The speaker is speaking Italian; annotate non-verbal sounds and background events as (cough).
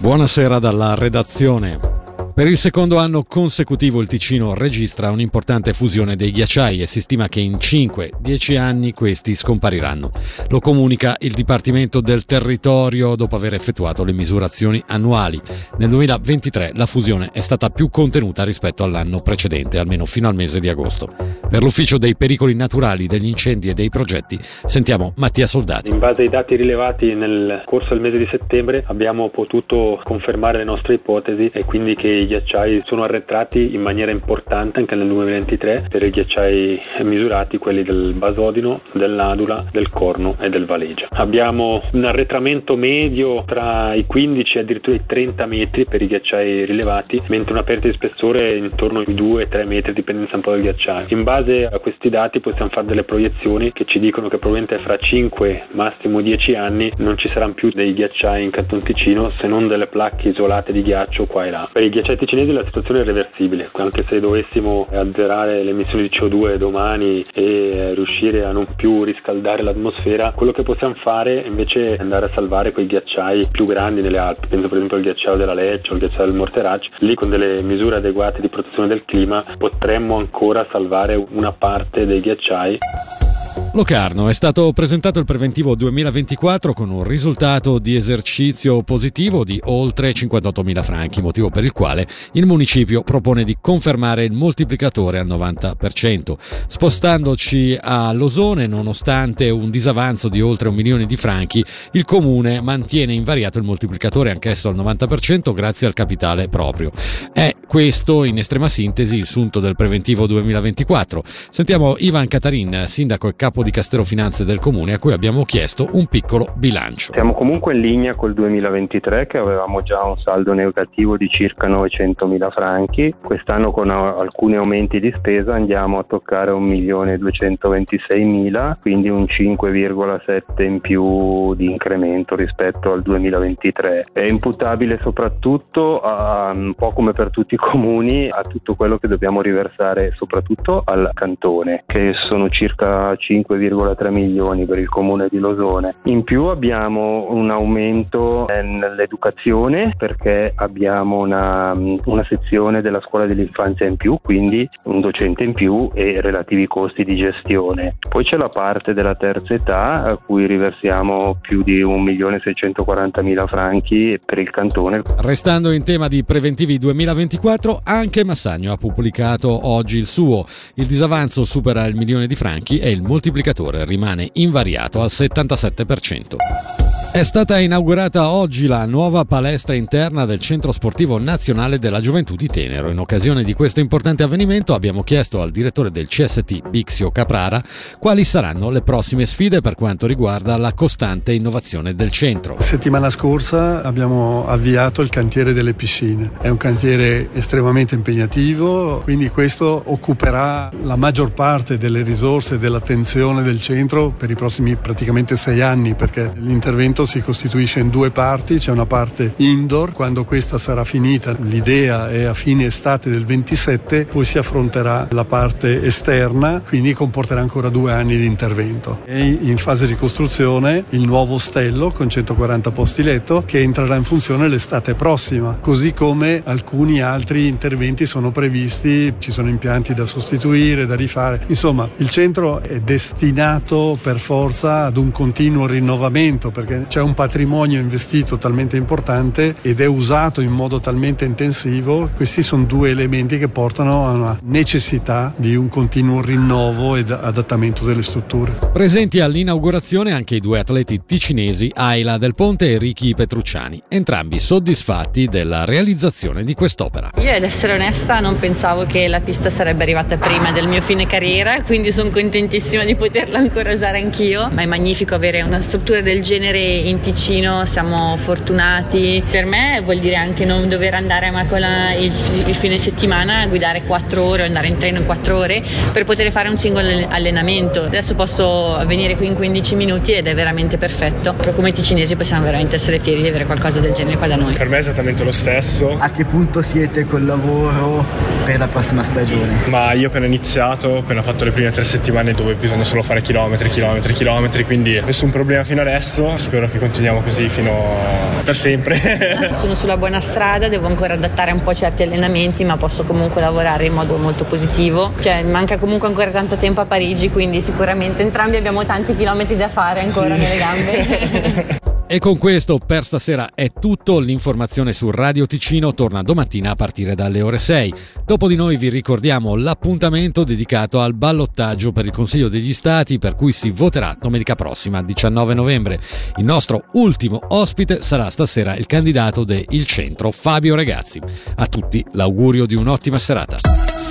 Buonasera dalla redazione. Per il secondo anno consecutivo il Ticino registra un'importante fusione dei ghiacciai e si stima che in 5-10 anni questi scompariranno. Lo comunica il Dipartimento del Territorio dopo aver effettuato le misurazioni annuali. Nel 2023 la fusione è stata più contenuta rispetto all'anno precedente, almeno fino al mese di agosto. Per l'Ufficio dei pericoli naturali, degli incendi e dei progetti sentiamo Mattia Soldati. In base ai dati rilevati nel corso del mese di settembre abbiamo potuto confermare le nostre ipotesi e quindi che i ghiacciai sono arretrati in maniera importante anche nel 2023 per i ghiacciai misurati, quelli del Basodino, dell'Adula, del Corno e del Valegia. Abbiamo un arretramento medio tra i 15 e addirittura i 30 metri per i ghiacciai rilevati, mentre una perdita di spessore intorno ai 2-3 metri, dipende un po' dal ghiacciaio. In base a questi dati possiamo fare delle proiezioni che ci dicono che probabilmente fra 5, massimo 10 anni non ci saranno più dei ghiacciai in Canton Ticino se non delle placche isolate di ghiaccio qua e là. Per i ghiacciai ticinesi la situazione è reversibile, anche se dovessimo azzerare le emissioni di CO2 domani e riuscire a non più riscaldare l'atmosfera, quello che possiamo fare invece è andare a salvare quei ghiacciai più grandi nelle Alpi, penso per esempio al ghiacciaio della Lecce o al ghiacciaio del Morterac, lì con delle misure adeguate di protezione del clima potremmo ancora salvare una parte dei ghiacciai. Locarno è stato presentato il preventivo 2024 con un risultato di esercizio positivo di oltre 58.000 franchi, motivo per il quale il municipio propone di confermare il moltiplicatore al 90%. Spostandoci a Losone, nonostante un disavanzo di oltre un milione di franchi, il comune mantiene invariato il moltiplicatore anch'esso al 90% grazie al capitale proprio. È questo, in estrema sintesi, il sunto del preventivo 2024. Sentiamo Ivan Catarin, sindaco e capo di Castero Finanze del Comune a cui abbiamo chiesto un piccolo bilancio. Siamo comunque in linea col 2023 che avevamo già un saldo negativo di circa 900 mila franchi, quest'anno con alcuni aumenti di spesa andiamo a toccare 1.226.000, quindi un 5,7 in più di incremento rispetto al 2023. È imputabile soprattutto a, un po' come per tutti comuni a tutto quello che dobbiamo riversare soprattutto al cantone che sono circa 5,3 milioni per il comune di Losone. In più abbiamo un aumento nell'educazione perché abbiamo una, una sezione della scuola dell'infanzia in più, quindi un docente in più e relativi costi di gestione. Poi c'è la parte della terza età a cui riversiamo più di 1.640.000 franchi per il cantone. Restando in tema di preventivi 2024, anche Massagno ha pubblicato oggi il suo. Il disavanzo supera il milione di franchi e il moltiplicatore rimane invariato al 77%. È stata inaugurata oggi la nuova palestra interna del Centro Sportivo Nazionale della Gioventù di Tenero. In occasione di questo importante avvenimento abbiamo chiesto al direttore del CST, Bixio Caprara, quali saranno le prossime sfide per quanto riguarda la costante innovazione del centro. Settimana scorsa abbiamo avviato il cantiere delle piscine. È un cantiere estremamente impegnativo, quindi questo occuperà la maggior parte delle risorse e dell'attenzione del centro per i prossimi praticamente sei anni perché l'intervento si costituisce in due parti, c'è una parte indoor, quando questa sarà finita, l'idea è a fine estate del 27, poi si affronterà la parte esterna, quindi comporterà ancora due anni di intervento. È in fase di costruzione il nuovo ostello con 140 posti letto che entrerà in funzione l'estate prossima, così come alcuni altri interventi sono previsti, ci sono impianti da sostituire, da rifare. Insomma, il centro è destinato per forza ad un continuo rinnovamento perché c'è un patrimonio investito talmente importante ed è usato in modo talmente intensivo, questi sono due elementi che portano a una necessità di un continuo rinnovo ed adattamento delle strutture. Presenti all'inaugurazione anche i due atleti ticinesi Aila Del Ponte e Ricky Petrucciani, entrambi soddisfatti della realizzazione di quest'opera. Io ad essere onesta non pensavo che la pista sarebbe arrivata prima del mio fine carriera, quindi sono contentissima di poterla ancora usare anch'io, ma è magnifico avere una struttura del genere in Ticino siamo fortunati. Per me vuol dire anche non dover andare ma con la, il, il, fine settimana a guidare 4 ore, andare in treno in 4 ore per poter fare un singolo allenamento. Adesso posso venire qui in 15 minuti ed è veramente perfetto. Proprio come ticinesi possiamo veramente essere fieri di avere qualcosa del genere qua da noi. Per me è esattamente lo stesso. A che punto siete col lavoro per la prossima stagione? Ma io appena iniziato, ho appena fatto le prime tre settimane dove bisogna solo fare chilometri, chilometri, chilometri, quindi nessun problema fino adesso. Spero che continuiamo così fino per sempre. (laughs) Sono sulla buona strada, devo ancora adattare un po' certi allenamenti, ma posso comunque lavorare in modo molto positivo. Cioè, manca comunque ancora tanto tempo a Parigi, quindi sicuramente entrambi abbiamo tanti chilometri da fare ancora sì. nelle gambe. (laughs) E con questo per stasera è tutto. L'informazione su Radio Ticino torna domattina a partire dalle ore 6. Dopo di noi vi ricordiamo l'appuntamento dedicato al ballottaggio per il Consiglio degli Stati per cui si voterà domenica prossima, 19 novembre. Il nostro ultimo ospite sarà stasera il candidato del Centro, Fabio Regazzi. A tutti l'augurio di un'ottima serata.